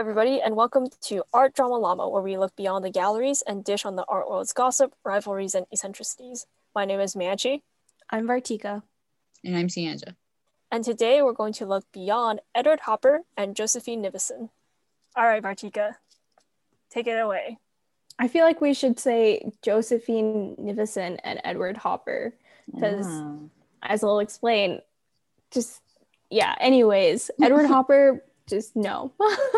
Hello, everybody, and welcome to Art Drama Llama, where we look beyond the galleries and dish on the art world's gossip, rivalries, and eccentricities. My name is Manchi, I'm Vartika. And I'm Sianja. and today we're going to look beyond Edward Hopper and Josephine Nivison. All right, Vartika, take it away. I feel like we should say Josephine Nivison and Edward Hopper, because as I'll explain, just yeah. Anyways, Edward Hopper, just no.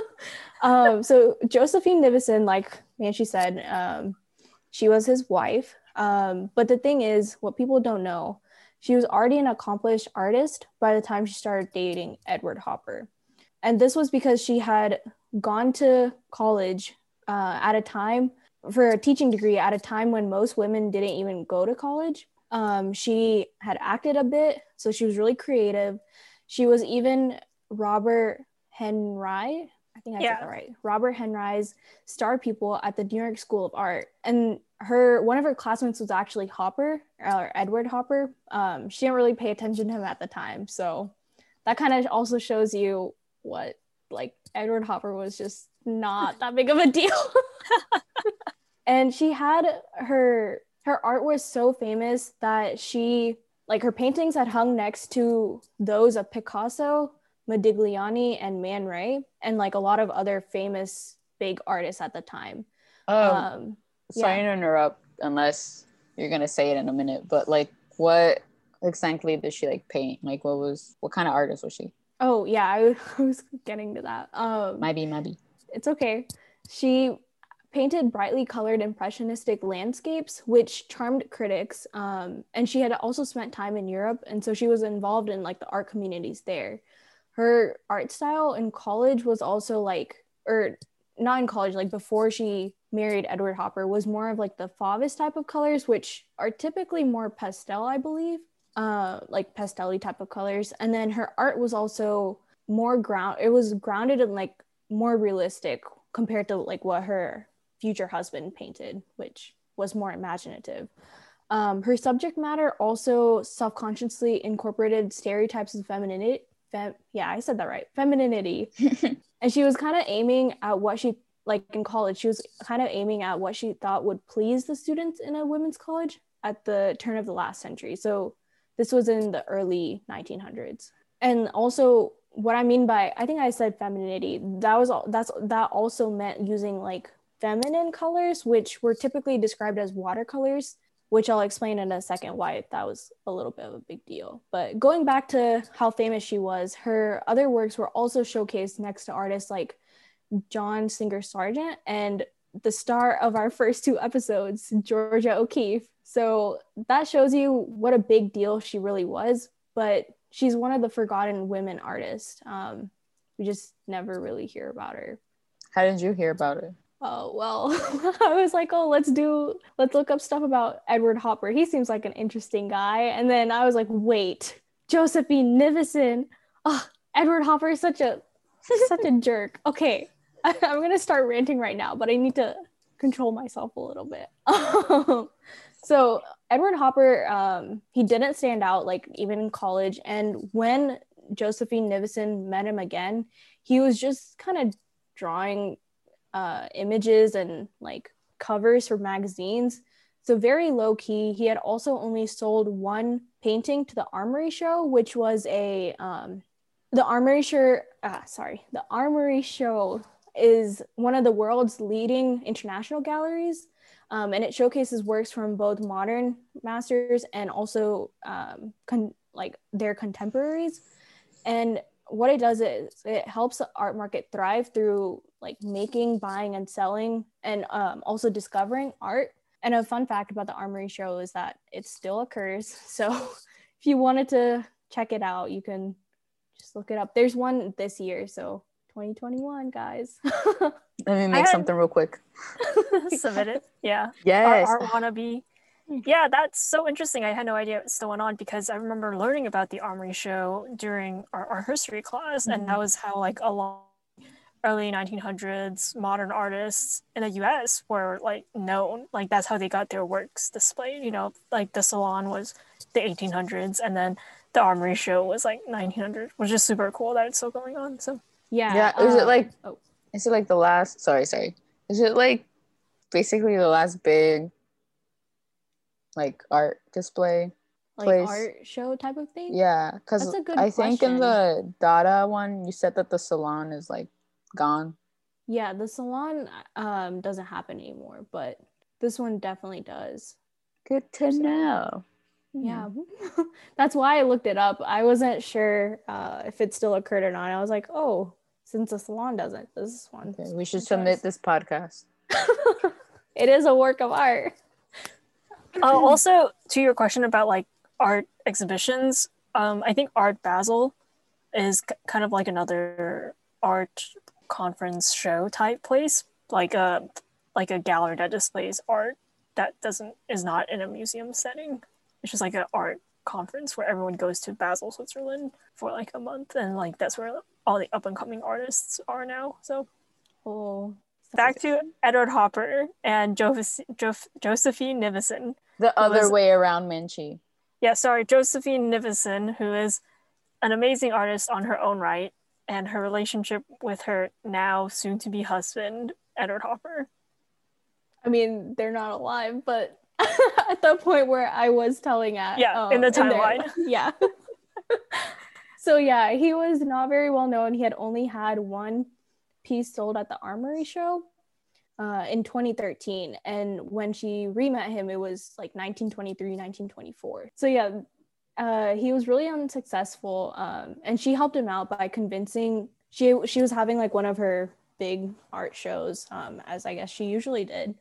um, so Josephine Nivison, like Manchi said, um, she was his wife. Um, but the thing is, what people don't know, she was already an accomplished artist by the time she started dating Edward Hopper. And this was because she had gone to college uh, at a time for a teaching degree at a time when most women didn't even go to college. Um, she had acted a bit, so she was really creative. She was even Robert Henry. I think I Yeah. said that right. Robert Henry's star pupil at the New York School of Art, and her one of her classmates was actually Hopper or Edward Hopper. Um, she didn't really pay attention to him at the time, so that kind of also shows you what like Edward Hopper was just not that big of a deal. and she had her her art was so famous that she like her paintings had hung next to those of Picasso, Modigliani, and Man Ray, and like a lot of other famous big artists at the time. Oh, Um, sorry yeah. to interrupt unless you're gonna say it in a minute, but like what exactly did she like paint? Like what was what kind of artist was she? oh yeah, I, I was getting to that. Um, Maybe, maybe. it's okay. She painted brightly colored impressionistic landscapes, which charmed critics. Um, and she had also spent time in Europe, and so she was involved in like the art communities there. Her art style in college was also like, or not in college, like before she married Edward Hopper, was more of like the Fauves type of colors, which are typically more pastel, I believe, uh, like pastel type of colors. And then her art was also more ground. It was grounded in like more realistic compared to like what her future husband painted, which was more imaginative. Um, her subject matter also self-consciously incorporated stereotypes of femininity. Fem- yeah, I said that right. Femininity, and she was kind of aiming at what she like in college. She was kind of aiming at what she thought would please the students in a women's college at the turn of the last century. So this was in the early 1900s, and also what I mean by I think I said femininity. That was all. That's that also meant using like feminine colors, which were typically described as watercolors, which I'll explain in a second why that was a little bit of a big deal. But going back to how famous she was, her other works were also showcased next to artists like John Singer Sargent and the star of our first two episodes, Georgia O'Keeffe. So that shows you what a big deal she really was. But she's one of the forgotten women artists. Um, we just never really hear about her. How did you hear about it? Oh well, I was like, oh, let's do, let's look up stuff about Edward Hopper. He seems like an interesting guy. And then I was like, wait, Josephine Nivison. Oh, Edward Hopper is such a, such a jerk. Okay, I, I'm gonna start ranting right now, but I need to control myself a little bit. so Edward Hopper, um, he didn't stand out like even in college, and when Josephine Nivison met him again, he was just kind of drawing uh, images and like covers for magazines. So very low key. He had also only sold one painting to the Armory Show, which was a um, the Armory Show. Ah, sorry, the Armory Show is one of the world's leading international galleries, um, and it showcases works from both modern masters and also um, con- like their contemporaries. And what it does is it helps the art market thrive through like making, buying, and selling, and um, also discovering art. And a fun fact about the Armory Show is that it still occurs. So if you wanted to check it out, you can just look it up. There's one this year, so 2021, guys. Let me make had- something real quick. Submit it. Yeah. Yes. Our art wannabe. Yeah, that's so interesting. I had no idea still went on because I remember learning about the Armory Show during our, our history class, and that was how like a long early 1900s modern artists in the U.S. were like known. Like that's how they got their works displayed. You know, like the Salon was the 1800s, and then the Armory Show was like 1900, which is super cool that it's still going on. So yeah. yeah. Is uh, it like oh. Is it like the last? Sorry, sorry. Is it like basically the last big like art display? Like Place. art show type of thing? Yeah, because That's a good I think in the Dada one, you said that the salon is like gone. Yeah, the salon um doesn't happen anymore, but this one definitely does. Good to know. Yeah. That's why I looked it up. I wasn't sure uh, if it still occurred or not. I was like, oh, since the salon doesn't, this one. Okay, we should submit this podcast. it is a work of art. Uh, also, to your question about like art exhibitions, um, I think Art Basel is k- kind of like another art conference show type place, like a like a gallery that displays art that doesn't is not in a museum setting. It's just like an art conference where everyone goes to Basel, Switzerland for like a month, and like that's where all the up and coming artists are now. So Oh, back to Edward Hopper and Joseph, Josephine Nivison. The other was- way around, Minchi. Yeah, sorry, Josephine Nivison, who is an amazing artist on her own right, and her relationship with her now soon to be husband, Edward Hopper. I mean, they're not alive, but at the point where I was telling at, Yeah, in the timeline. yeah. so yeah, he was not very well known. He had only had one piece sold at the Armory show uh, in 2013, and when she re-met him, it was like 1923, 1924. So yeah. Uh, he was really unsuccessful, um, and she helped him out by convincing. She she was having like one of her big art shows, um, as I guess she usually did,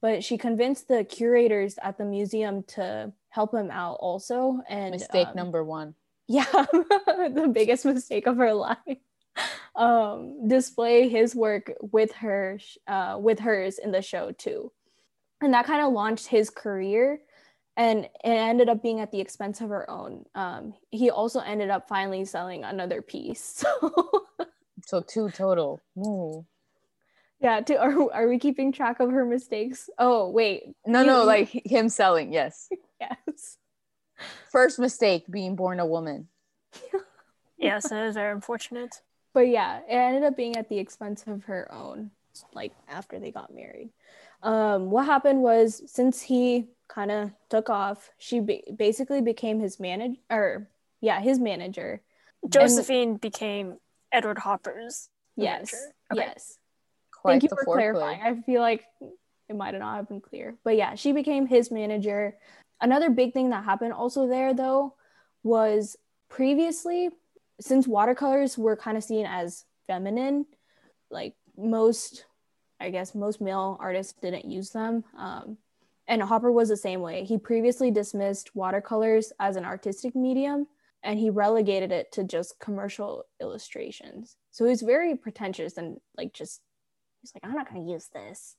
but she convinced the curators at the museum to help him out also. And Mistake um, number one. yeah, the biggest mistake of her life. Um, display his work with her, uh, with hers in the show too, and that kind of launched his career. And it ended up being at the expense of her own. Um, he also ended up finally selling another piece. So So two total. Ooh. yeah, to, are, are we keeping track of her mistakes? Oh wait, No, You- no, you- like him selling. Yes. yes. First mistake being born a woman. Yes, it is very unfortunate. but yeah, it ended up being at the expense of her own, like after they got married. Um, what happened was since he kind of took off, she ba- basically became his manager, or yeah, his manager. Josephine became Edward Hopper's Yes. Okay. yes. Quite Thank you for foreplay. clarifying. I feel like it might not have been clear, but yeah, she became his manager. Another big thing that happened also there though was previously, since watercolors were kind of seen as feminine, like most, I guess most male artists didn't use them. Um, and Hopper was the same way. He previously dismissed watercolors as an artistic medium and he relegated it to just commercial illustrations. So he's very pretentious and like just he's like, I'm not gonna use this.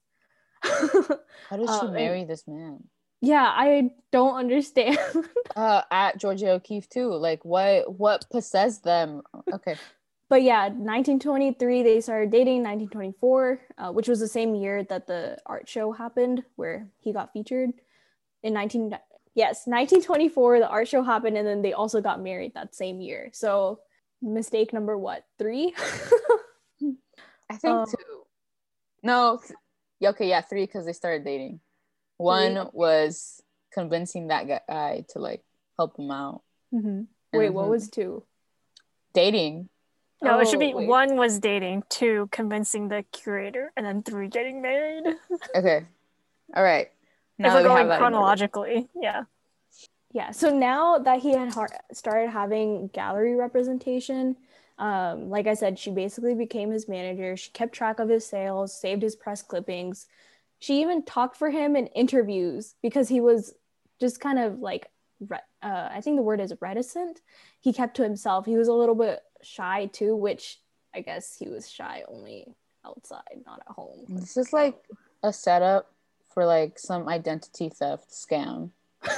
How did she and- marry this man? yeah, I don't understand. Uh, at Georgia O'Keeffe too. Like, what what possessed them? Okay, but yeah, 1923 they started dating. 1924, uh, which was the same year that the art show happened, where he got featured. In 19 yes, 1924 the art show happened, and then they also got married that same year. So mistake number what three? I think Um, two. No, th- okay, yeah, three because they started dating. One okay. was convincing that guy to like help him out. Mhm. Wait, what was two? Dating. No, it should Oh, be wait. one was dating, two convincing the curator, and then three getting married. Okay, all right. if we're we have going that chronologically, yeah. Yeah. So now that he had har- started having gallery representation, um, like I said, she basically became his manager. She kept track of his sales, saved his press clippings. She even talked for him in interviews because he was just kind of like, re- uh, I think the word is reticent. He kept to himself. He was a little bit shy too, which I guess he was shy only outside, not at home. This is like a setup for like some identity theft scam.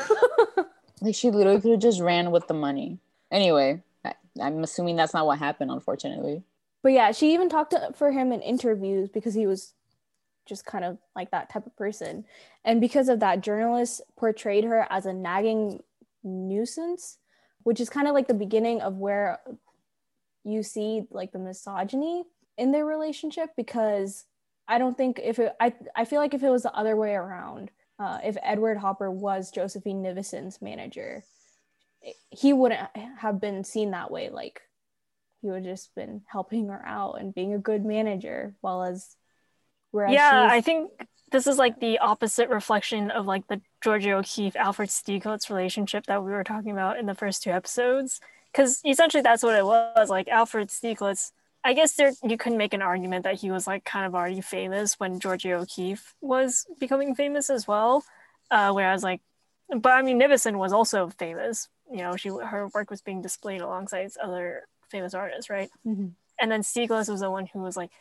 Like she literally could have just ran with the money. Anyway, I, I'm assuming that's not what happened, unfortunately. But yeah, she even talked to, for him in interviews because he was just kind of like that type of person. And because of that, journalists portrayed her as a nagging nuisance, which is kind of like the beginning of where you see like the misogyny in their relationship because I don't think if it I I feel like if it was the other way around, uh, if Edward Hopper was Josephine Nivison's manager, he wouldn't have been seen that way. Like he would just been helping her out and being a good manager, while as whereas yeah, I think this is like the opposite reflection of like the Georgia O'Keeffe Alfred Stieglitz relationship that we were talking about in the first two episodes. Because essentially that's what it was. Like Alfred Stieglitz, I guess there you could make an argument that he was like kind of already famous when Georgia O'Keeffe was becoming famous as well. Uh, whereas like, but I mean Nivison was also famous. You know, she her work was being displayed alongside other famous artists, right? Mm-hmm. And then Stieglitz was the one who was like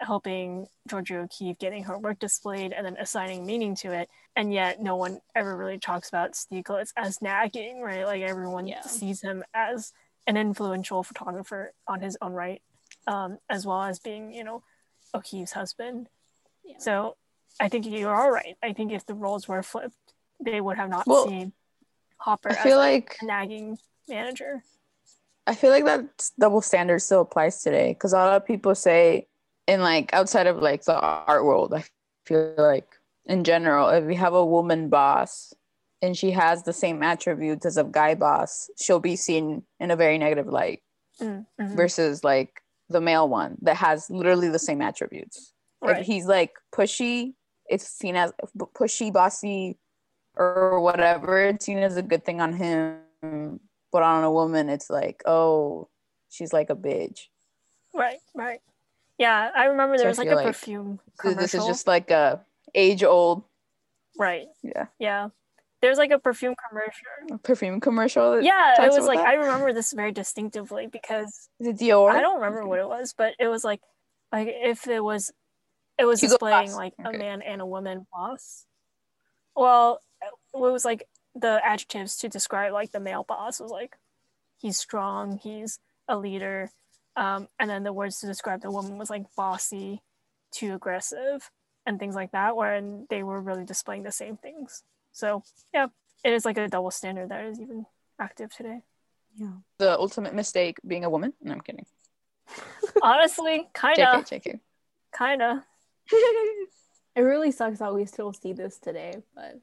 helping Georgia O'Keeffe getting her work displayed and then assigning meaning to it. And yet no one ever really talks about Stieglitz as nagging, right? Like everyone yeah. sees him as an influential photographer on his own right, um, as well as being, you know, O'Keeffe's husband. Yeah. So I think you're all right. I think if the roles were flipped, they would have not well, seen Hopper I feel like a nagging manager. I feel like that double standard still applies today because a lot of people say in like outside of like the art world, I feel like in general, if we have a woman boss and she has the same attributes as a guy boss, she'll be seen in a very negative light mm-hmm. versus like the male one that has literally the same attributes. Right. If he's like pushy, it's seen as pushy, bossy, or whatever. It's seen as a good thing on him. But on a woman, it's like, oh, she's like a bitch. Right, right. Yeah, I remember there so was like a like perfume commercial. This is just like a age old. Right. Yeah. Yeah. There's like a perfume commercial. A perfume commercial. Yeah, it was like that? I remember this very distinctively because is it Dior? I don't remember what it was, but it was like like if it was it was Hugo displaying boss. like okay. a man and a woman boss. Well, it was like the adjectives to describe like the male boss was like he's strong, he's a leader, um, and then the words to describe the woman was like bossy, too aggressive, and things like that, wherein they were really displaying the same things. So yeah, it is like a double standard that is even active today. Yeah. The ultimate mistake being a woman. No, I'm kidding. Honestly, kind of. JK, JK. Kind of. it really sucks that we still see this today, but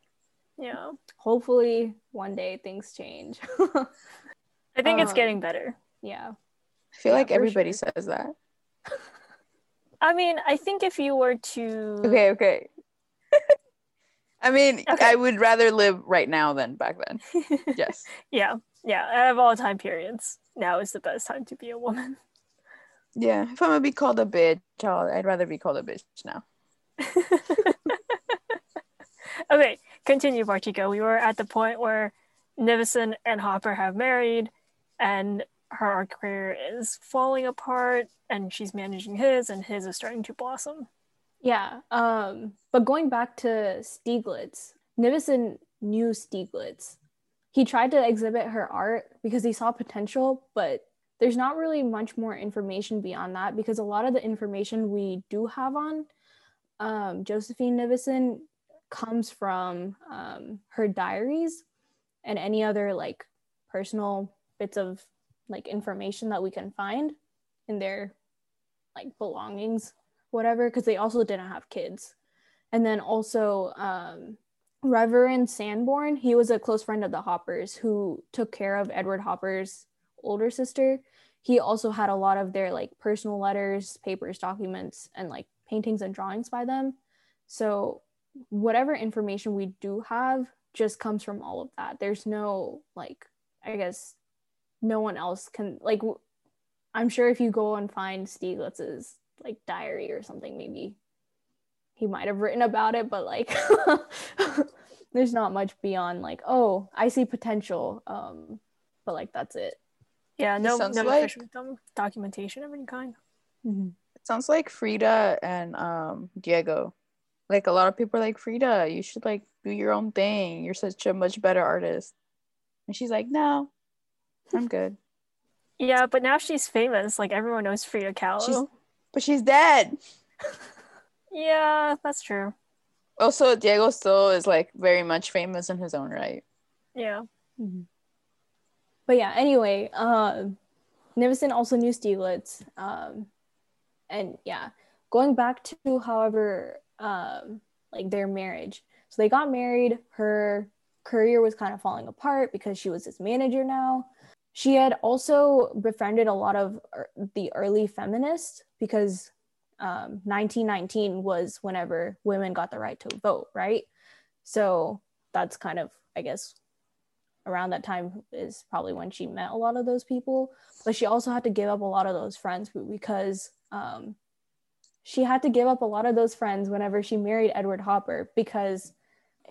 yeah. Hopefully, one day things change. I think um, it's getting better. Yeah. I feel yeah, like everybody sure. says that. I mean, I think if you were to Okay, okay. I mean, okay. I would rather live right now than back then. Yes. yeah. Yeah. Out of all time periods, now is the best time to be a woman. Yeah. If I'm gonna be called a bitch, I'd rather be called a bitch now. okay, continue, Vartika. We were at the point where Nivison and Hopper have married, and her art career is falling apart and she's managing his and his is starting to blossom. Yeah. Um, but going back to Stieglitz, Nivison knew Stieglitz. He tried to exhibit her art because he saw potential, but there's not really much more information beyond that because a lot of the information we do have on um, Josephine Nivison comes from um, her diaries and any other like personal bits of like information that we can find in their like belongings whatever because they also didn't have kids. And then also um, reverend sanborn he was a close friend of the hoppers who took care of edward hopper's older sister. He also had a lot of their like personal letters papers documents and like paintings and drawings by them. So whatever information we do have just comes from all of that. There's no like i guess no one else can like i'm sure if you go and find stieglitz's like diary or something maybe he might have written about it but like there's not much beyond like oh i see potential um but like that's it. Yeah no no like, documentation of any kind. Mm-hmm. it sounds like frida and um diego. Like a lot of people are like frida you should like do your own thing. You're such a much better artist. And she's like no I'm good. Yeah, but now she's famous. Like everyone knows Frida Kahlo. She's, but she's dead. yeah, that's true. Also, Diego still is like very much famous in his own right. Yeah. Mm-hmm. But yeah, anyway, uh, Nivison also knew Stieglitz. Um, and yeah, going back to however um like their marriage. So they got married. Her career was kind of falling apart because she was his manager now. She had also befriended a lot of er- the early feminists because um, 1919 was whenever women got the right to vote, right? So that's kind of, I guess, around that time is probably when she met a lot of those people. But she also had to give up a lot of those friends because um, she had to give up a lot of those friends whenever she married Edward Hopper because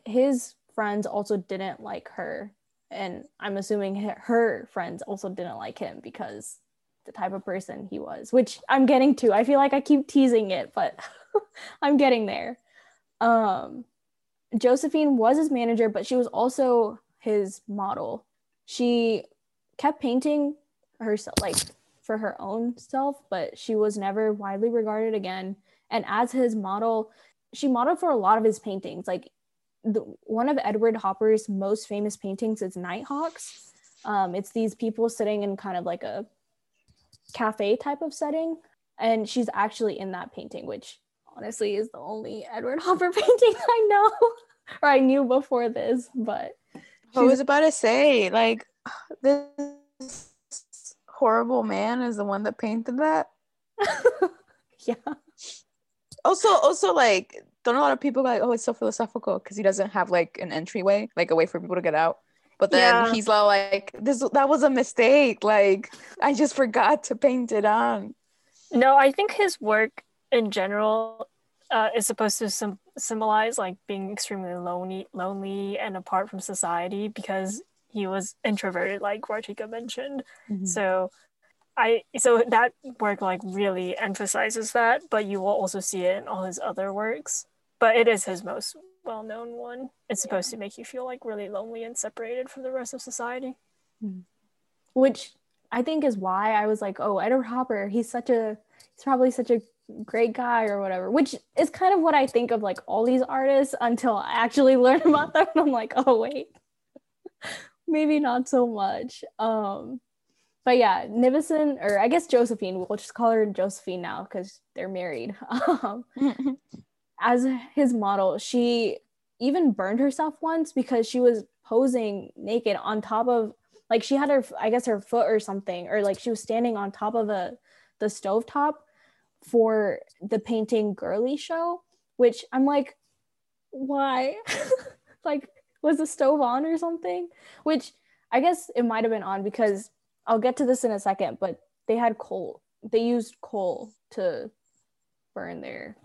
his friends also didn't like her. And I'm assuming her friends also didn't like him because the type of person he was, which I'm getting to. I feel like I keep teasing it, but I'm getting there. Um, Josephine was his manager, but she was also his model. She kept painting herself, like for her own self, but she was never widely regarded again. And as his model, she modeled for a lot of his paintings. Like the, one of Edward Hopper's most famous paintings is Nighthawks. Um, it's these people sitting in kind of like a cafe type of setting. And she's actually in that painting, which honestly is the only Edward Hopper painting I know or I knew before this. But I was about to say, like, this horrible man is the one that painted that. yeah. Also, also, like, don't a lot of people like, oh, it's so philosophical because he doesn't have like an entryway, like a way for people to get out. But then yeah. he's like, this that was a mistake. Like, I just forgot to paint it on. No, I think his work in general uh, is supposed to sim- symbolize like being extremely lonely, lonely and apart from society because he was introverted, like Vartika mentioned. Mm-hmm. So I so that work like really emphasizes that, but you will also see it in all his other works. But it is his most well-known one. It's supposed to make you feel like really lonely and separated from the rest of society. Mm-hmm. Which I think is why I was like, oh, Edward Hopper, he's such a he's probably such a great guy or whatever, which is kind of what I think of like all these artists until I actually learn about them. And I'm like, oh wait, maybe not so much. Um, but yeah, Nivison, or I guess Josephine, we'll just call her Josephine now because they're married. Um, as his model, she even burned herself once because she was posing naked on top of like she had her I guess her foot or something, or like she was standing on top of a the stove top for the painting Girlie Show, which I'm like, why? like, was the stove on or something? Which I guess it might have been on because I'll get to this in a second, but they had coal. They used coal to burn their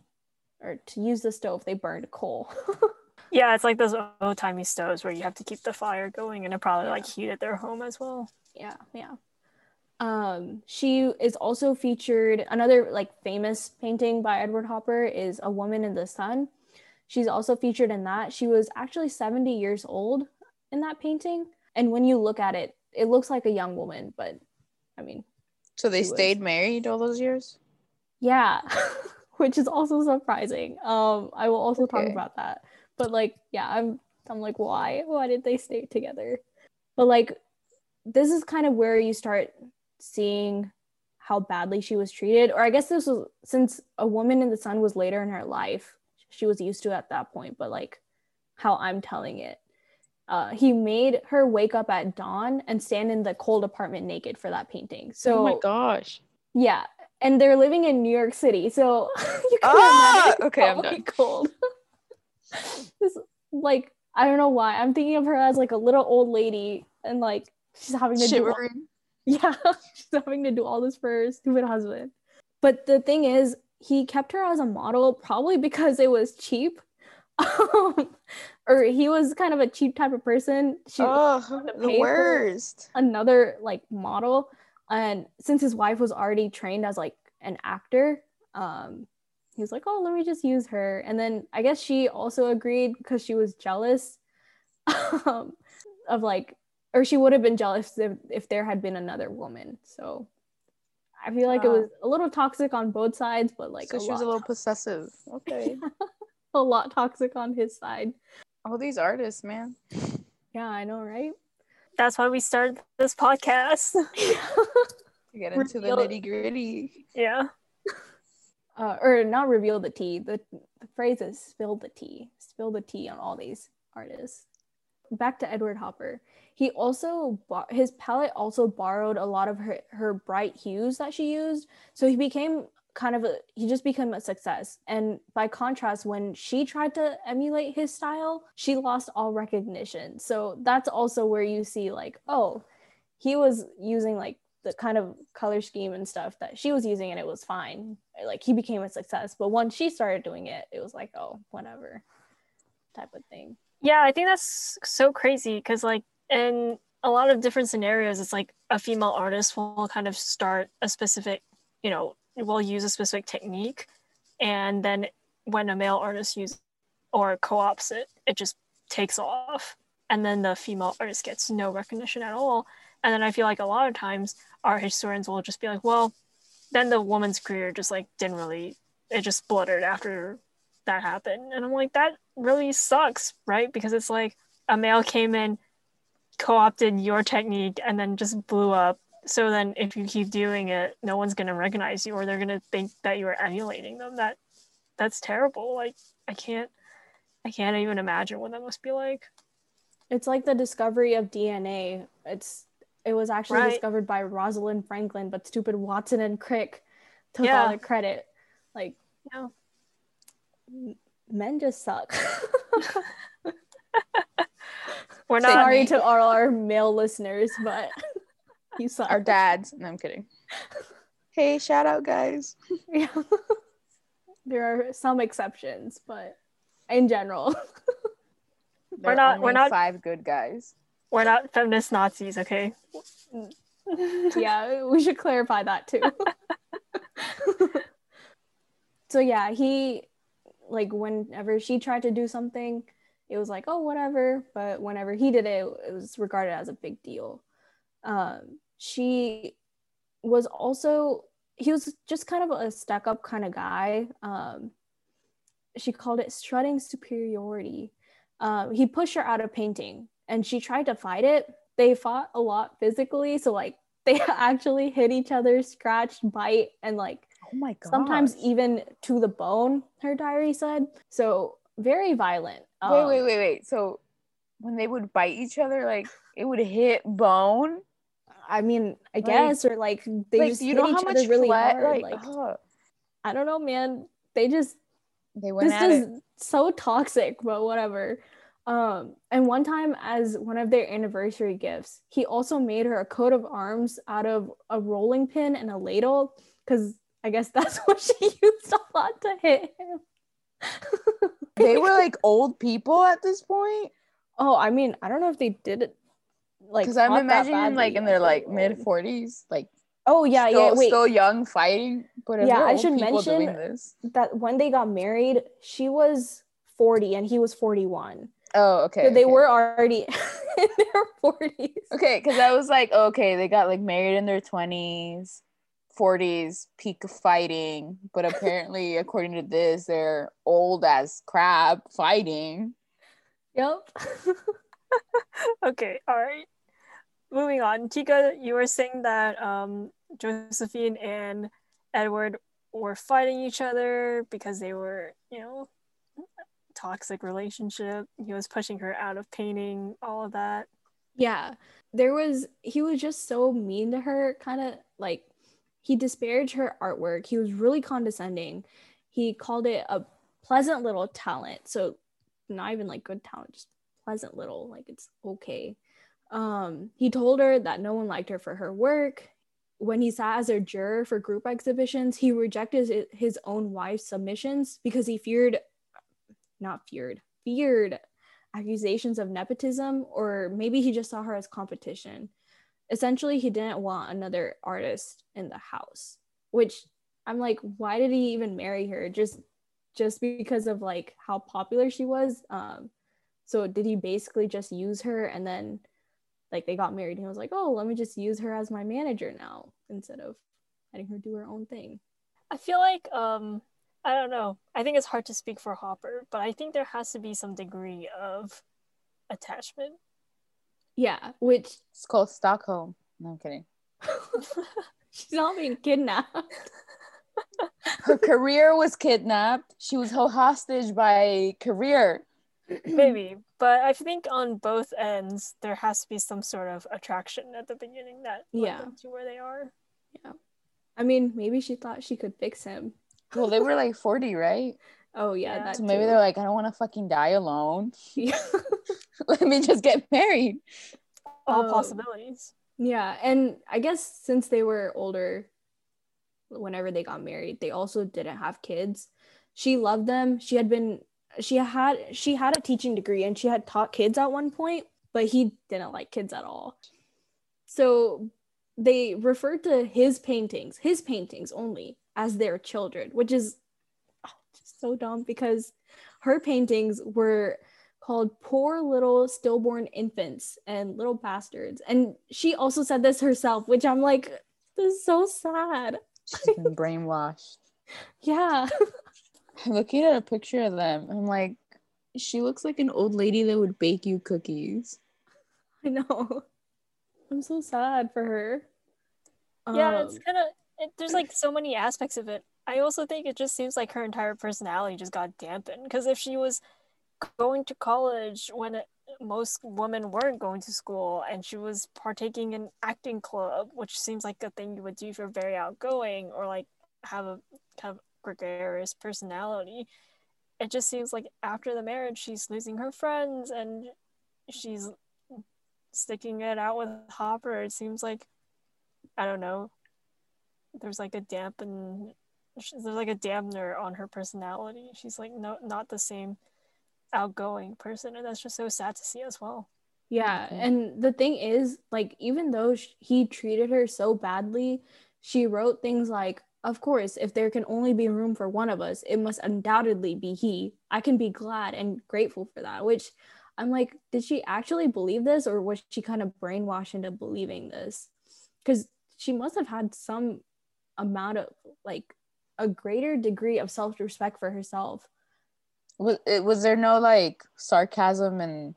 or to use the stove, they burned coal. yeah, it's like those old timey stoves where you have to keep the fire going and it probably yeah. like heated their home as well. Yeah, yeah. Um, she is also featured another like famous painting by Edward Hopper is A Woman in the Sun. She's also featured in that. She was actually 70 years old in that painting. And when you look at it, it looks like a young woman, but I mean So they stayed was. married all those years? Yeah. Which is also surprising. Um, I will also okay. talk about that. But like, yeah, I'm I'm like, why? Why did they stay together? But like this is kind of where you start seeing how badly she was treated or i guess this was since a woman in the sun was later in her life she was used to at that point but like how i'm telling it uh, he made her wake up at dawn and stand in the cold apartment naked for that painting so oh my gosh yeah and they're living in new york city so you can ah! okay i'm done cold this like i don't know why i'm thinking of her as like a little old lady and like she's having to shivering do yeah, she's having to do all this for her stupid husband. But the thing is, he kept her as a model probably because it was cheap. Um, or he was kind of a cheap type of person. She oh, the worst. Another like model. And since his wife was already trained as like an actor, um, he was like, oh, let me just use her. And then I guess she also agreed because she was jealous um, of like or she would have been jealous if, if there had been another woman. So I feel like uh, it was a little toxic on both sides, but like so she was a little possessive. Okay. a lot toxic on his side. All these artists, man. Yeah, I know, right? That's why we started this podcast. to get into the nitty gritty. Yeah. uh, or not reveal the tea. The, the phrase is spill the tea. Spill the tea on all these artists. Back to Edward Hopper. He also his palette also borrowed a lot of her her bright hues that she used. So he became kind of a he just became a success. And by contrast, when she tried to emulate his style, she lost all recognition. So that's also where you see like, oh, he was using like the kind of color scheme and stuff that she was using and it was fine. Like he became a success. But once she started doing it, it was like, oh, whatever type of thing. Yeah, I think that's so crazy because like in a lot of different scenarios, it's like a female artist will kind of start a specific, you know, will use a specific technique. And then when a male artist uses or co-ops it, it just takes off. And then the female artist gets no recognition at all. And then I feel like a lot of times our historians will just be like, well, then the woman's career just like didn't really, it just spluttered after that happened. And I'm like, that really sucks, right? Because it's like a male came in, co opted your technique, and then just blew up. So then if you keep doing it, no one's going to recognize you or they're going to think that you are emulating them. That that's terrible. Like, I can't, I can't even imagine what that must be like. It's like the discovery of DNA. It's it was actually right. discovered by Rosalind Franklin, but stupid Watson and Crick took yeah. all the credit. Like, yeah. men just suck. We're not sorry to all our male listeners, but you suck. Our dads. No, I'm kidding. Hey, shout out, guys. yeah. there are some exceptions, but in general, we're not. We're not five good guys. We're not feminist Nazis, okay? yeah, we should clarify that too. so yeah, he like whenever she tried to do something, it was like, oh, whatever. But whenever he did it, it was regarded as a big deal. Um, she was also he was just kind of a stuck up kind of guy. Um, she called it strutting superiority. Um, he pushed her out of painting and she tried to fight it. They fought a lot physically. So, like, they actually hit each other, scratched, bite, and like, oh my god, sometimes even to the bone, her diary said. So, very violent. Um, wait, wait, wait, wait. So, when they would bite each other, like, it would hit bone? I mean, I like, guess, or like they like, just you know how much really flat, hard. Like, like I don't know, man. They just they went this is it. so toxic, but whatever. Um, and one time, as one of their anniversary gifts, he also made her a coat of arms out of a rolling pin and a ladle, because I guess that's what she used a lot to hit him. they were like old people at this point. Oh, I mean, I don't know if they did it like because I'm imagining like in their like mid forties, like oh yeah, still, yeah, wait, still young fighting. But yeah, I should mention that when they got married, she was forty and he was forty one. Oh, okay. So they okay. were already in their 40s. Okay, because I was like, okay, they got like married in their 20s, 40s, peak fighting. But apparently, according to this, they're old as crap fighting. Yep. okay, all right. Moving on. Tika, you were saying that um, Josephine and Edward were fighting each other because they were, you know, toxic relationship. He was pushing her out of painting, all of that. Yeah. There was, he was just so mean to her, kind of like he disparaged her artwork. He was really condescending. He called it a pleasant little talent. So, not even like good talent, just pleasant little, like it's okay. Um, he told her that no one liked her for her work. When he sat as a juror for group exhibitions, he rejected his own wife's submissions because he feared not feared, feared accusations of nepotism, or maybe he just saw her as competition. Essentially, he didn't want another artist in the house, which I'm like, why did he even marry her? Just just because of like how popular she was. Um, so did he basically just use her and then like they got married and he was like, oh, let me just use her as my manager now instead of letting her do her own thing. I feel like um I don't know. I think it's hard to speak for Hopper, but I think there has to be some degree of attachment. Yeah, which it's called Stockholm. No, I'm kidding. She's not being kidnapped. Her career was kidnapped. She was held hostage by career. Maybe, but I think on both ends there has to be some sort of attraction at the beginning that led Yeah. them to where they are. Yeah, I mean, maybe she thought she could fix him. Well, they were like 40, right? Oh yeah, Yeah. So maybe too. they're like, I don't want to fucking die alone. Yeah. Let me just get married. All Um, possibilities. Yeah, and I guess since they were older, whenever they got married, they also didn't have kids. She loved them. She had been she had she had a teaching degree and she had taught kids at one point, but he didn't like kids at all. So they referred to his paintings, his paintings only, as their children, which is oh, just so dumb because her paintings were called Poor Little Stillborn Infants and Little Bastards. And she also said this herself, which I'm like, this is so sad. She's been brainwashed. Yeah. I'm looking at a picture of them. I'm like, she looks like an old lady that would bake you cookies. I know. I'm so sad for her. yeah, it's Um, kind of it, there's like so many aspects of it. I also think it just seems like her entire personality just got dampened because if she was going to college when it, most women weren't going to school and she was partaking in acting club, which seems like a thing you would do if you're very outgoing or like have a kind of gregarious personality. It just seems like after the marriage she's losing her friends and she's sticking it out with Hopper. It seems like I don't know. There's like a dampen, there's like a dampener on her personality. She's like no, not the same outgoing person, and that's just so sad to see as well. Yeah, and the thing is, like, even though sh- he treated her so badly, she wrote things like, Of course, if there can only be room for one of us, it must undoubtedly be he. I can be glad and grateful for that. Which I'm like, did she actually believe this, or was she kind of brainwashed into believing this? Because she must have had some amount of, like, a greater degree of self respect for herself. Was, it, eh, was there no like sarcasm in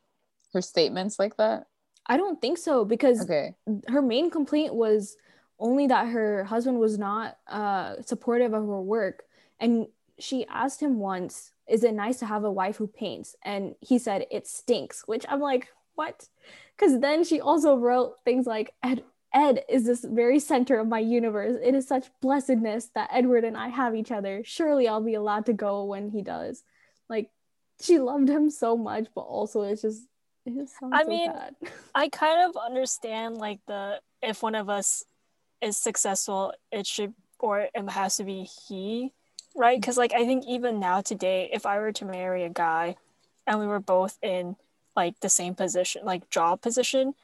her statements like that? I don't think so, because Okay. her main complaint was only that her husband was not uh, supportive of her work. And she asked him once, Is it nice to have a wife who paints? And he said, It stinks, which I'm like, What? Because then she also wrote things like, Ed, Ed is this very center of my universe. It is such blessedness that Edward and I have each other. Surely I'll be allowed to go when he does. Like, she loved him so much, but also it's just, it just sounds I mean. I kind of understand like the if one of us is successful, it should or it has to be he, right? Mm-hmm. Because like I think even now today, if I were to marry a guy, and we were both in like the same position, like job position,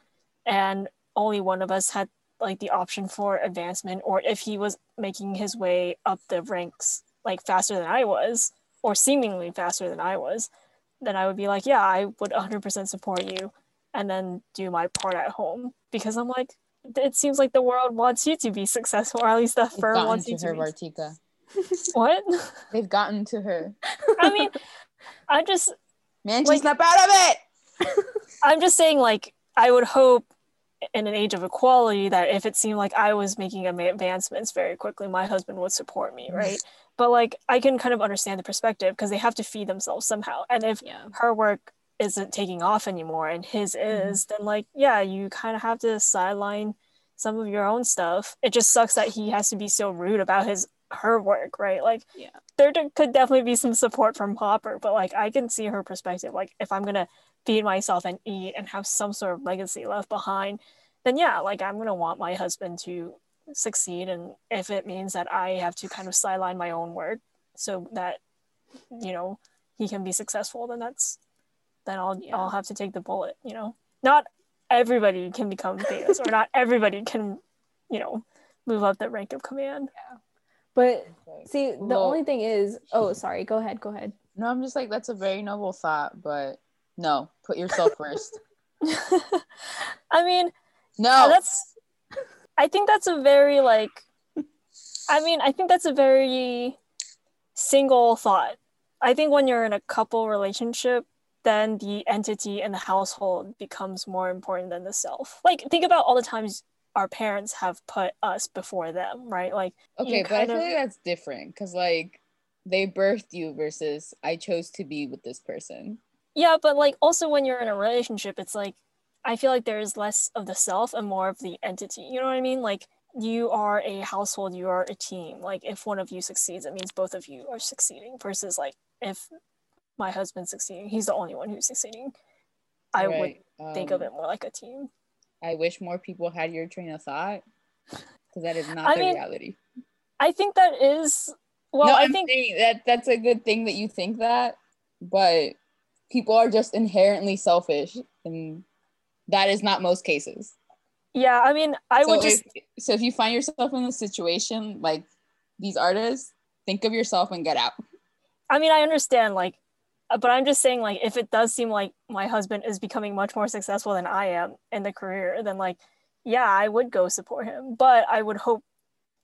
and only one of us had like the option for advancement, or if he was making his way up the ranks like faster than I was, or seemingly faster than I was, then I would be like, yeah, I would 100% support you and then do my part at home because I'm like, it seems like the world wants you to be successful, or at least the They've firm wants to you to her, be. Vartika. What? They've gotten to her. I mean, I just, Man, Like- she's not out of it. I'm just saying, like, I would hope in an age of equality that if it seemed like I was making advancements very quickly, my husband would support me, mm-hmm. right? But like, I can kind of understand the perspective because they have to feed themselves somehow, and if Yeah. her work isn't taking off anymore and his mm-hmm. is, then like, yeah, you kind of have to sideline some of your own stuff. It just sucks that he has to be so rude about his her work, right? Like, Yeah. there could definitely be some support from Hopper, but like, I can see her perspective. Like, if I'm gonna feed myself and eat and have some sort of legacy left behind, then yeah, like I'm gonna want my husband to succeed, and if it means that I have to kind of sideline my own work so that you know he can be successful, then that's then I'll Yeah. I'll have to take the bullet. You know, not everybody can become famous, or not everybody can, you know, move up the rank of command. But see, the Well- only thing is, oh, sorry, go ahead, go ahead. No, I'm just like, that's a very noble thought, but no, put yourself first. I mean, No, that's i think that's a very like i mean i think that's a very single thought i think when you're in a couple relationship then the entity and the household becomes more important than the self like think about all the times our parents have put us before them, right? Like okay, but I feel of... like that's different because like they birthed you versus I chose to be with this person. Yeah, but like also when you're in a relationship, it's like I feel like there is less of the self and more of the entity. You know what I mean? Like you are a household, you are a team. Like if one of you succeeds, it means both of you are succeeding. Versus like if my husband's succeeding, he's the only one who's succeeding. I right. would um, think of um, it more like a team. I wish more people had your train of thought because that is not I the mean, reality. I think that is well. No, I I'm think that that's a good thing that you think that, but people are just inherently selfish, and that is not most cases. Yeah, I mean, I so would just. If, so if you find yourself in a situation like these artists, think of yourself and get out. I mean, I understand, like, but I'm just saying, like, if it does seem like my husband is becoming much more successful than I am in the career, then, like, yeah, I would go support him. But I would hope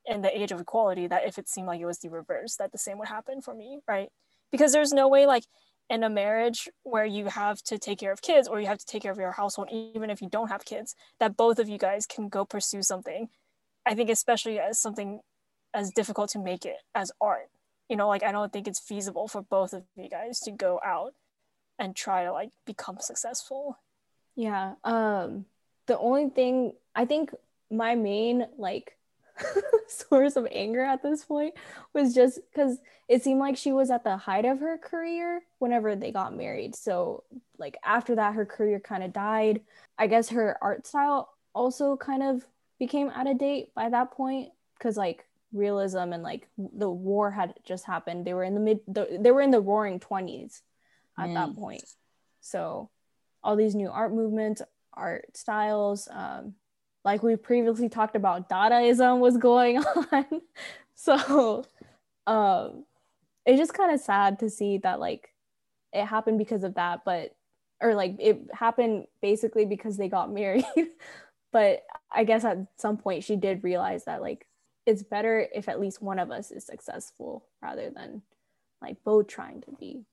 in the age of equality that if it seemed like it was the reverse, that the same would happen for me, right? Because there's no way, like, in a marriage where you have to take care of kids or you have to take care of your household, even if you don't have kids, that both of you guys can go pursue something. I think, especially as something as difficult to make it as art. You know, like, I don't think it's feasible for both of you guys to go out and try to like become successful. Yeah. Um, the only thing I think my main like source of anger at this point was just because it seemed like she was at the height of her career whenever they got married. So, like, after that, her career kind of died. I guess her art style also kind of became out of date by that point because, like, realism and like the war had just happened. They were in the mid, the, they were in the roaring 20s at mm. that point. So, all these new art movements, art styles, um, like we previously talked about dadaism was going on so um it's just kind of sad to see that like it happened because of that but or like it happened basically because they got married but i guess at some point she did realize that like it's better if at least one of us is successful rather than like both trying to be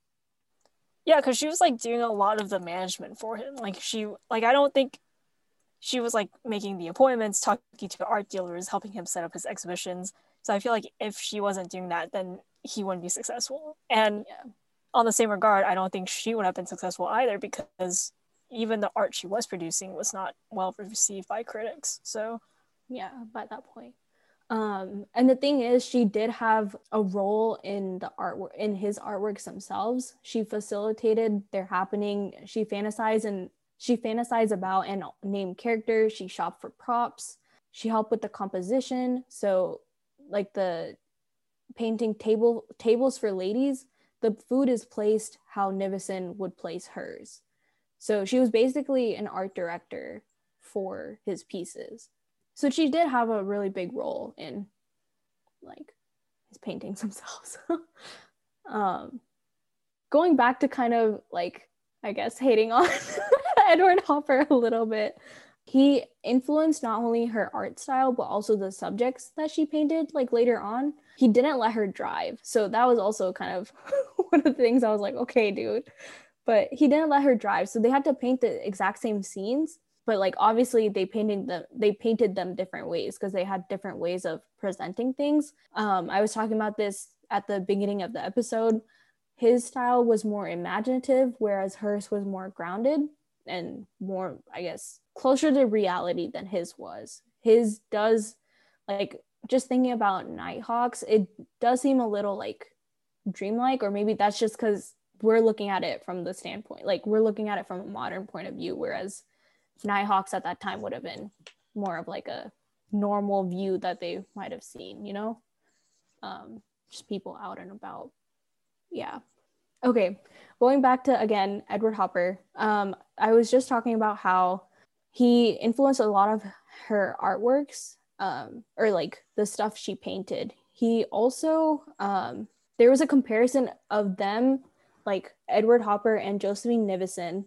yeah because she was like doing a lot of the management for him like she like i don't think she was like making the appointments, talking to art dealers, helping him set up his exhibitions. So I feel like if she wasn't doing that, then he wouldn't be successful. And yeah. on the same regard, I don't think she would have been successful either because even the art she was producing was not well received by critics. So yeah, by that point. Um, and the thing is, she did have a role in the artwork in his artworks themselves. She facilitated their happening. She fantasized and she fantasized about and named characters. She shopped for props. She helped with the composition. So, like the painting table tables for ladies, the food is placed how Nivison would place hers. So she was basically an art director for his pieces. So she did have a really big role in like his paintings themselves. um, going back to kind of like I guess hating on Edward Hopper a little bit. He influenced not only her art style, but also the subjects that she painted, like later on. He didn't let her drive. So that was also kind of one of the things I was like, okay, dude. But he didn't let her drive. So they had to paint the exact same scenes. But like obviously they painted them they painted them different ways because they had different ways of presenting things. Um, I was talking about this at the beginning of the episode. His style was more imaginative, whereas hers was more grounded and more i guess closer to reality than his was his does like just thinking about nighthawks it does seem a little like dreamlike or maybe that's just because we're looking at it from the standpoint like we're looking at it from a modern point of view whereas nighthawks at that time would have been more of like a normal view that they might have seen you know? Um just people out and about. Yeah. Okay going back to again edward hopper um, i was just talking about how he influenced a lot of her artworks um, or like the stuff she painted. He also um, there was a comparison of them like edward hopper and josephine nivison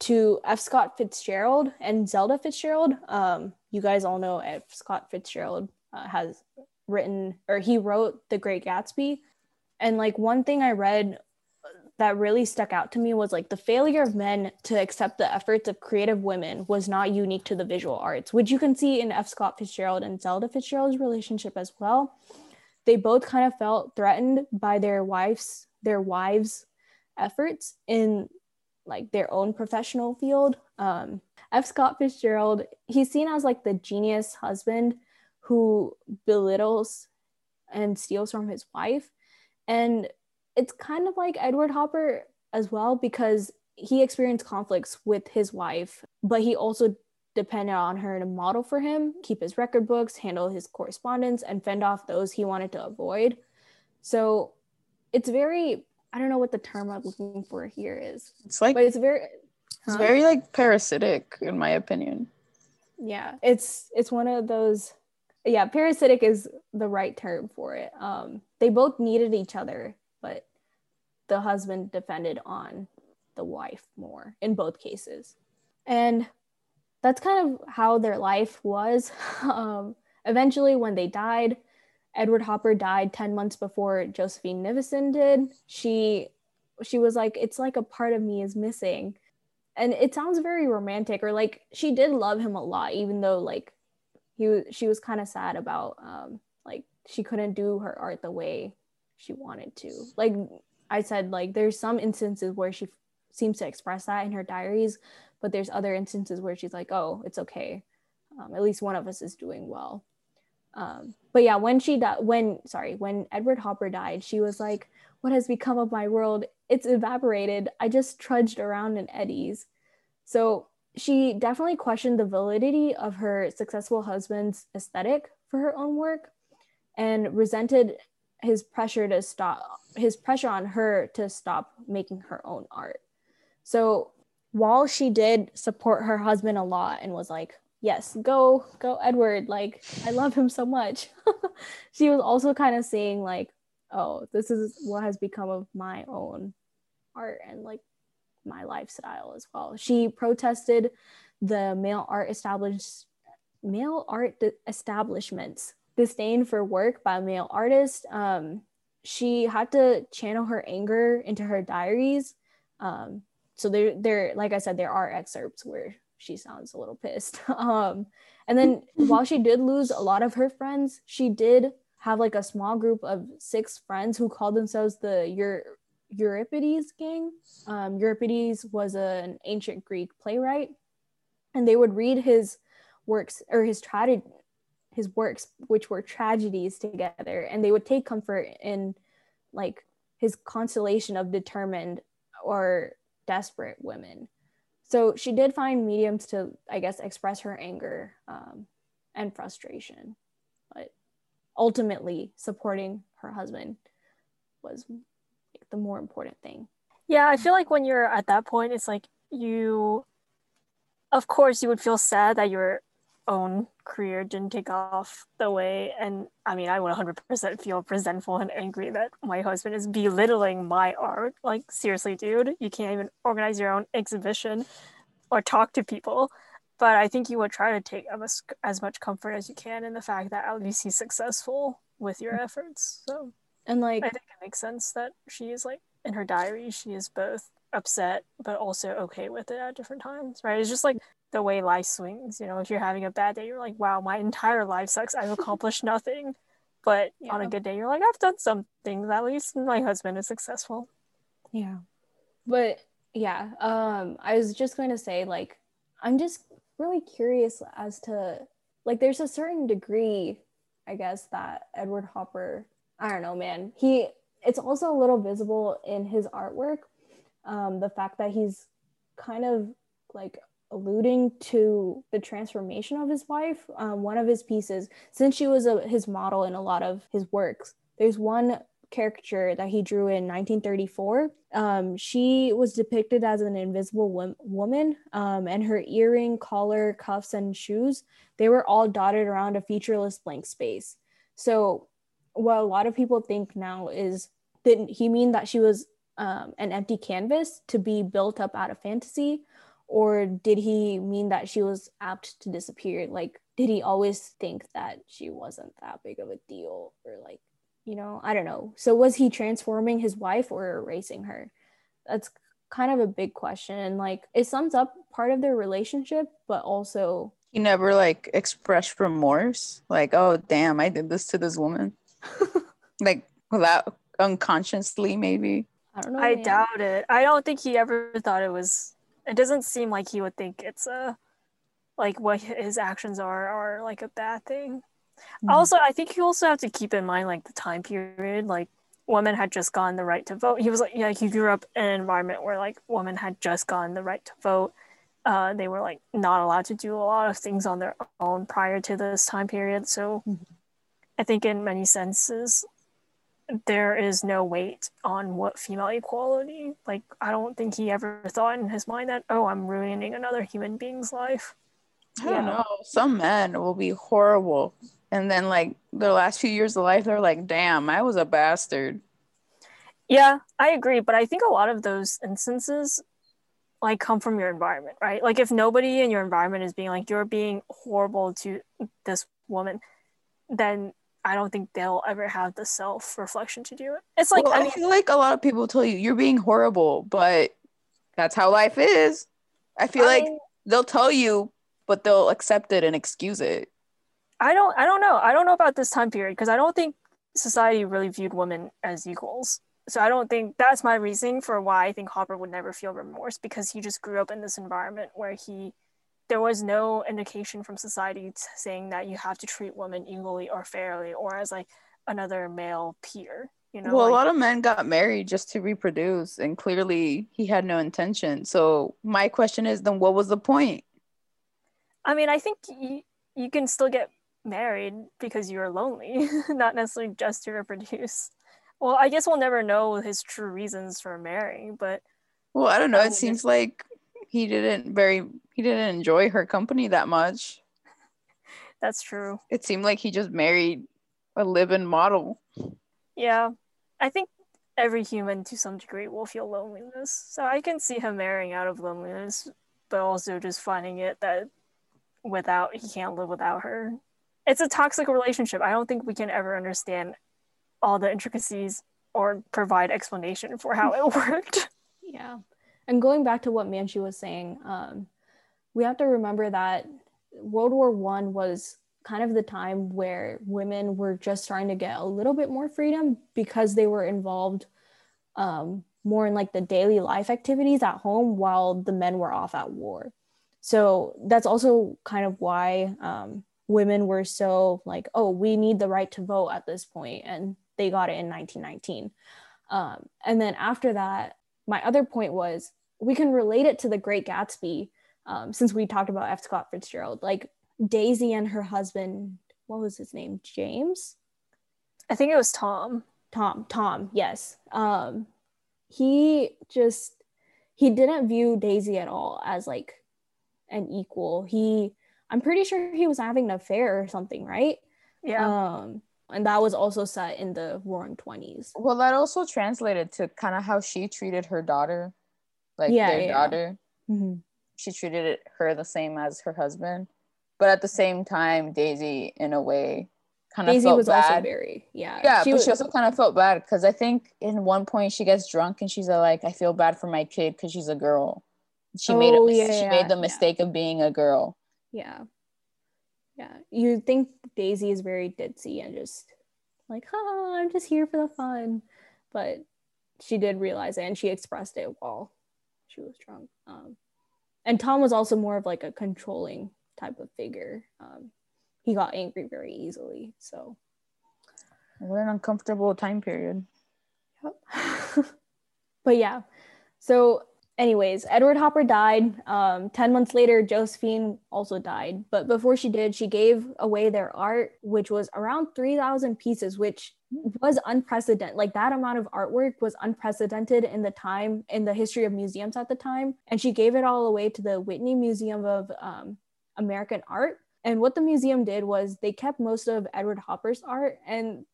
to f scott fitzgerald and zelda fitzgerald um, you guys all know f scott fitzgerald uh, has written or he wrote the great gatsby and like one thing i read that really stuck out to me was like the failure of men to accept the efforts of creative women was not unique to the visual arts, which you can see in F. Scott Fitzgerald and Zelda Fitzgerald's relationship as well. They both kind of felt threatened by their wives, their wives' efforts in like their own professional field. Um, F. Scott Fitzgerald, he's seen as like the genius husband who belittles and steals from his wife. And it's kind of like Edward Hopper as well because he experienced conflicts with his wife, but he also depended on her to model for him, keep his record books, handle his correspondence, and fend off those he wanted to avoid. So it's very, I don't know what the term I'm looking for here is. It's like, but it's very, it's very like parasitic, in my opinion. Yeah, it's it's one of those. Yeah, parasitic is the right term for it. Um, they both needed each other but the husband defended on the wife more in both cases. And that's kind of how their life was. Um, eventually, when they died, Edward Hopper died 10 months before Josephine Nivison did. She she was like, it's like a part of me is missing. And it sounds very romantic, or like she did love him a lot, even though like he she was kind of sad about um like she couldn't do her art the way she wanted to. Like I said, like there's some instances where she f- seems to express that in her diaries, but there's other instances where she's like, oh, it's okay. Um, at least one of us is doing well. Um, but yeah, when she died, when sorry, when Edward Hopper died, she was like, "What has become of my world? It's evaporated. I just trudged around in eddies." So she definitely questioned the validity of her successful husband's aesthetic for her own work, and resented his pressure to stop his pressure on her to stop making her own art. So while she did support her husband a lot and was like, yes, go, go, Edward, like, I love him so much, she was also kind of saying, like, oh, this is what has become of my own art and like my lifestyle as well. She protested the male art established male art establishments disdain for work by male artists. Um, she had to channel her anger into her diaries. Um, so there, there, like I said, there are excerpts where she sounds a little pissed. Um, and then while she did lose a lot of her friends, she did have like a small group of six friends who called themselves the Eur- Euripides gang. Um, Euripides was a, an ancient Greek playwright, and they would read his works or his tragedy his works which were tragedies together and they would take comfort in like his constellation of determined or desperate women so she did find mediums to i guess express her anger um, and frustration but ultimately supporting her husband was like, the more important thing. Yeah i feel like when you're at that point it's like you of course you would feel sad that you're own career didn't take off the way and i mean i would 100% feel resentful and angry that my husband is belittling my art. Like seriously dude you can't even organize your own exhibition or talk to people. But i think you would try to take as, as much comfort as you can in the fact that at least he's successful with your efforts. So and like i think it makes sense that she is like in her diary she is both upset but also okay with it at different times right? It's just like the way life swings. You know, if you're having a bad day, you're like, wow, my entire life sucks. I've accomplished nothing. But yeah. on a good day, you're like, I've done some things. At least my husband is successful. Yeah. But yeah, um, I was just going to say, like, I'm just really curious as to, like, there's a certain degree, I guess, that Edward Hopper, I don't know, man. He, it's also a little visible in his artwork. Um, the fact that he's kind of like alluding to the transformation of his wife. Um, one of his pieces, since she was a, his model in a lot of his works, there's one caricature that he drew in 1934. Um, she was depicted as an invisible wo- woman, um, and her earring, collar, cuffs, and shoes they were all dotted around a featureless blank space. So, what a lot of people think now is did he mean that she was um, an empty canvas to be built up out of fantasy? Or did he mean that she was apt to disappear like did he always think that she wasn't that big of a deal or like you know i don't know so was he transforming his wife or erasing her that's kind of a big question and like it sums up part of their relationship but also he never like expressed remorse like oh damn i did this to this woman like without unconsciously maybe i don't know I man. doubt it. I don't think he ever thought it was. It doesn't seem like he would think it's a, like what his actions are are like a bad thing. Mhm. Also, I think you also have to keep in mind like the time period. Like women had just gotten the right to vote. He was like, yeah, he grew up in an environment where like women had just gotten the right to vote. Uh, they were like not allowed to do a lot of things on their own prior to this time period. So, Mhm. I think in many senses, there is no weight on what female equality. Like, I don't think he ever thought in his mind that, oh, I'm ruining another human being's life. I don't know. Some men will be horrible. And then like their last few years of life, they're like, damn, I was a bastard. Yeah, I agree, but I think a lot of those instances like come from your environment, right? Like if nobody in your environment is being like you're being horrible to this woman, then I don't think they'll ever have the self-reflection to do it. It's like well, I I, feel like a lot of people tell you you're being horrible, but that's how life is. I feel I like mean, they'll tell you, but they'll accept it and excuse it. I don't I don't know. I don't know about this time period because I don't think society really viewed women as equals. So I don't think that's my reasoning for why I think Hopper would never feel remorse because he just grew up in this environment where he there was no indication from society saying that you have to treat women equally or fairly or as like another male peer. You know, well, like- a lot of men got married just to reproduce, and clearly he had no intention. So my question is, then what was the point? I mean, I think you, you can still get married because you're lonely, not necessarily just to reproduce. Well, I guess we'll never know his true reasons for marrying, but Well, I don't know. It um, seems like he didn't very he didn't enjoy her company that much. that's true. It seemed like he just married a live-in model. Yeah, I think every human to some degree will feel loneliness. So I can see him marrying out of loneliness, but also just finding it that without he can't live without her. It's a toxic relationship. I don't think we can ever understand all the intricacies or provide explanation for how it worked. Yeah. And going back to what Manchu was saying, um, we have to remember that World War One was kind of the time where women were just trying to get a little bit more freedom because they were involved um, more in like the daily life activities at home while the men were off at war. So that's also kind of why um, women were so like, oh, we need the right to vote at this point, and they got it in 1919. Um, and then after that, my other point was we can relate it to the Great Gatsby, um, since we talked about F. Scott Fitzgerald. Like Daisy and her husband, what was his name? James? I think it was Tom. Tom. Tom, yes. Um, he just he didn't view Daisy at all as like an equal. He I'm pretty sure he was having an affair or something, right? Yeah. Um, and that was also set in the Roaring Twenties. Well, that also translated to kind of how she treated her daughter, like Yeah, their yeah. daughter. Mm-hmm. She treated it, her the same as her husband, but at the same time, Daisy, in a way, kind of Daisy felt was bad. also very yeah. yeah, she but was, she also kind of felt bad because I think in one point she gets drunk and she's like, "I feel bad for my kid because she's a girl." She made a, Oh, yeah, she made the mistake of being a girl. yeah, yeah. You think Daisy is very ditzy and just like, oh, I'm just here for the fun, but she did realize it and she expressed it while she was drunk. Um, and Tom was also more of like a controlling type of figure. Um, he got angry very easily, so. What an uncomfortable time period. Yep. but yeah. So, anyways, Edward Hopper died. Um, 10 months later, Josephine also died. But before she did, she gave away their art, which was around 3,000 pieces, which was unprecedented. Like that amount of artwork was unprecedented in the time, in the history of museums at the time. And she gave it all away to the Whitney Museum of um, American Art. And what the museum did was they kept most of Edward Hopper's art and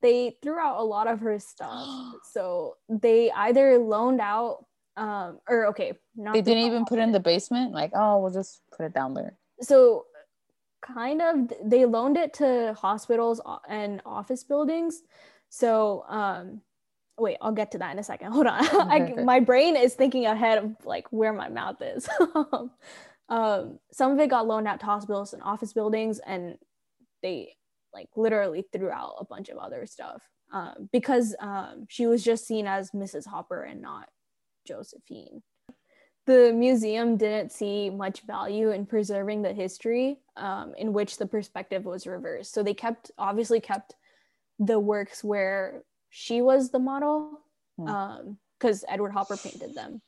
they threw out a lot of her stuff. so they either loaned out, um, or okay, not They didn't even put it in the basement. Like, oh, we'll just put it down there. so kind of they loaned it to hospitals and office buildings so um wait, I'll get to that in a second. Hold on. I, my brain is thinking ahead of like where my mouth is. um, some of it got loaned out to hospitals and office buildings, and they like literally threw out a bunch of other stuff um, because um, she was just seen as Mrs. Hopper and not Josephine. The museum didn't see much value in preserving the history um, in which the perspective was reversed. So they kept, obviously, kept the works where she was the model because um, Edward Hopper painted them,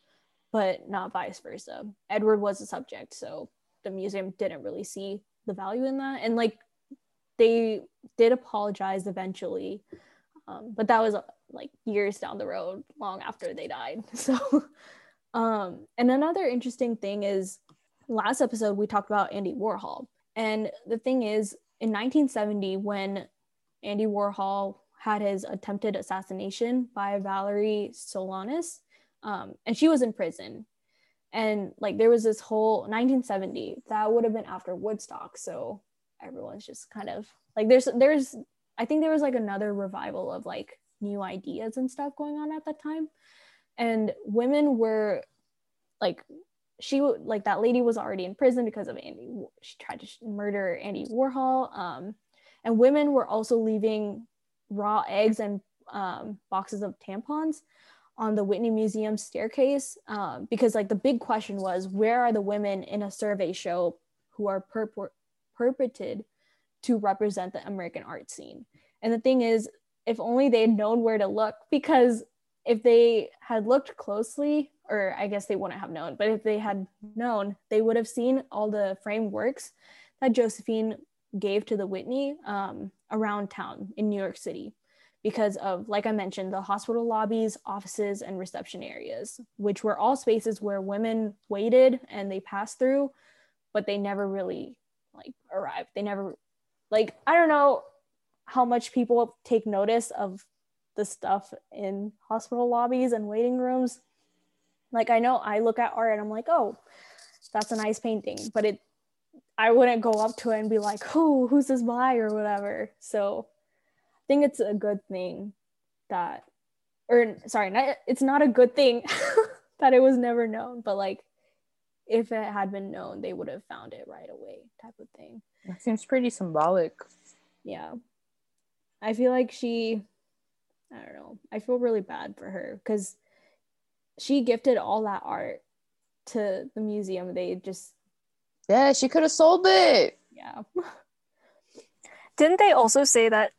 but not vice versa. Edward was the subject, so the museum didn't really see the value in that. And like they did apologize eventually, um, but that was like years down the road, long after they died. So, um, and another interesting thing is last episode we talked about Andy Warhol. And the thing is, in 1970, when Andy Warhol had his attempted assassination by Valerie Solanas, um, and she was in prison. And like there was this whole 1970 that would have been after Woodstock, so everyone's just kind of like there's there's I think there was like another revival of like new ideas and stuff going on at that time, and women were like she like that lady was already in prison because of Andy. She tried to murder Andy Warhol. Um, and women were also leaving raw eggs and um, boxes of tampons on the Whitney Museum staircase um, because like the big question was where are the women in a survey show who are purport- purported to represent the American art scene. And the thing is, if only they had known where to look, because if they had looked closely, or I guess they wouldn't have known, but if they had known, they would have seen all the frameworks that Josephine gave to the Whitney um, around town in New York City because of, like I mentioned, the hospital lobbies, offices, and reception areas, which were all spaces where women waited and they passed through, but they never really like arrived. They never, like, I don't know how much people take notice of the stuff in hospital lobbies and waiting rooms. Like, I know I look at art and I'm like, oh, that's a nice painting, but it I wouldn't go up to it and be like, "Who, who's this by?" or whatever. So, I think it's a good thing that, or sorry, not, it's not a good thing that it was never known, but like, if it had been known, they would have found it right away, type of thing. That seems pretty symbolic. Yeah, I feel like she, I don't know, I feel really bad for her because she gifted all that art to the museum. They just yeah, she could have sold it. Yeah. Didn't they also say that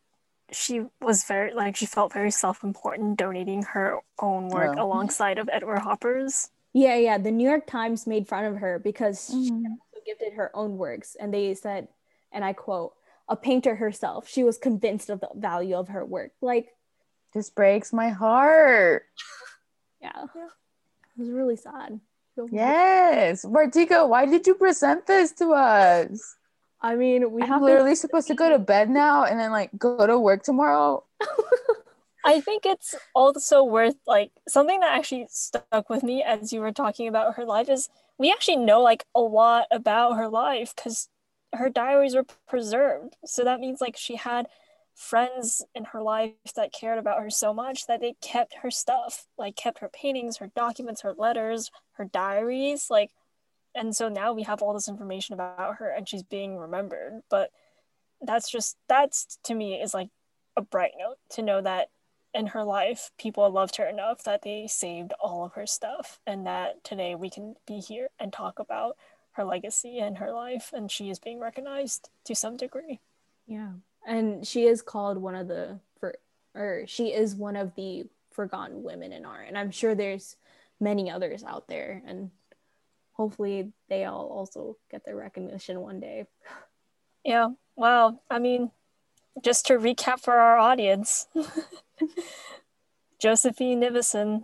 she was very like she felt very self-important donating her own work yeah. alongside of Edward Hopper's? Yeah, yeah. The New York Times made fun of her because mm-hmm. she also gifted her own works, and they said, and I quote, "A painter herself, she was convinced of the value of her work." Like, this breaks my heart. yeah, yeah. it was really sad. Yes, Vartika, why did you present this to us? I mean, we I'm have literally to- supposed to go to bed now and then like go to work tomorrow. I think it's also worth like something that actually stuck with me as you were talking about her life is we actually know like a lot about her life because her diaries were preserved. So that means like she had friends in her life that cared about her so much that they kept her stuff, like kept her paintings, her documents, her letters, her diaries, like and so now we have all this information about her and she's being remembered. But that's just that's to me is like a bright note to know that in her life people loved her enough that they saved all of her stuff and that today we can be here and talk about her legacy and her life. And she is being recognized to some degree. Yeah. And she is called one of the for or she is one of the forgotten women in art. And i'm sure there's many others out there. And hopefully they all also get their recognition one day. Yeah. Well i mean just to recap for our audience josephine nivison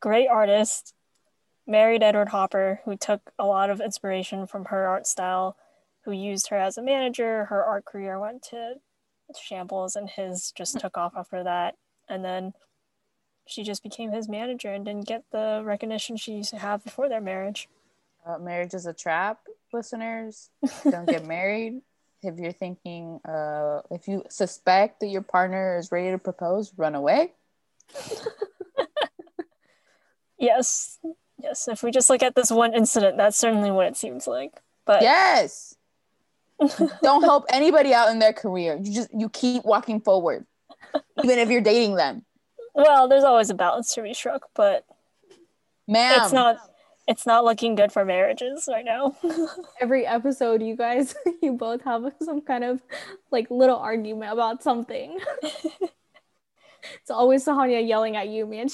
great artist married edward hopper who took a lot of inspiration from her art style who used her as a manager. Her art career went to shambles and his just took off after that. And then she just became his manager and didn't get the recognition she used to have before their marriage. Uh, marriage is a trap, listeners. Don't get married. If you're thinking, uh, if you suspect that your partner is ready to propose, run away. yes, yes. If we just look at this one incident, that's certainly what it seems like. But Yes. Don't help anybody out in their career. You just you keep walking forward, even if you're dating them, well, there's always a balance to be struck, but man, it's not. It's not looking good for marriages right now. Every episode, you guys, you both have some kind of like little argument about something. it's always Sahanya yelling at you, man.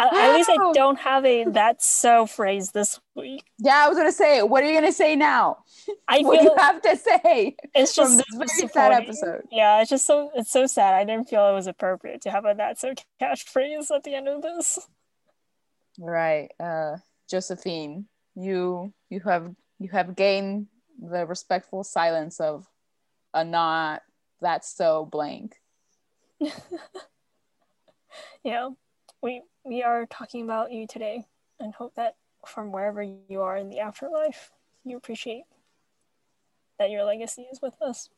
At, at least I don't have a "that's so" phrase this week. Yeah, I was gonna say. What are you gonna say now? I What do you have to say it's from just this very sad episode? Yeah, it's just so it's so sad. I didn't feel it was appropriate to have a "that's so" catchphrase at the end of this. Right, uh, Josephine, you you have you have gained the respectful silence of a not that's so blank. Yeah, we we are talking about you today, and hope that from wherever you are in the afterlife, you appreciate that your legacy is with us.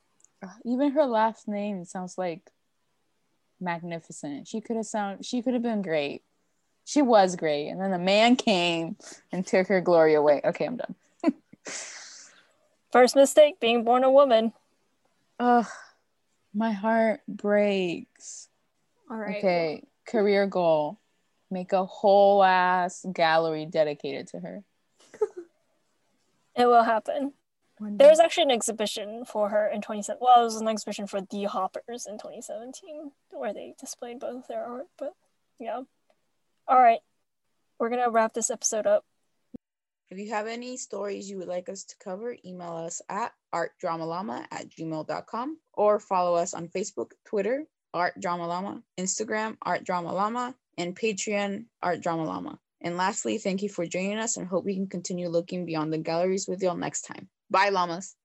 Uh, Even her last name sounds like magnificent. She could have sound she could have been great. She was great, and then the man came and took her glory away. Okay, I'm done. First mistake, being born a woman. Ugh, my heart breaks. all right. Okay, career goal: make a whole ass gallery dedicated to her. It will happen. One There's actually an exhibition for her in 27. Well, it was an exhibition for the Hoppers in 2017 where they displayed both their art. But yeah. All right. We're going to wrap this episode up. If you have any stories you would like us to cover, email us at artdramalama at gmail.com or follow us on Facebook, Twitter, Art Drama Llama, Instagram, Art Drama Llama, and Patreon, Art Drama Llama. And lastly, thank you for joining us and hope we can continue looking beyond the galleries with y'all next time. Bye, llamas.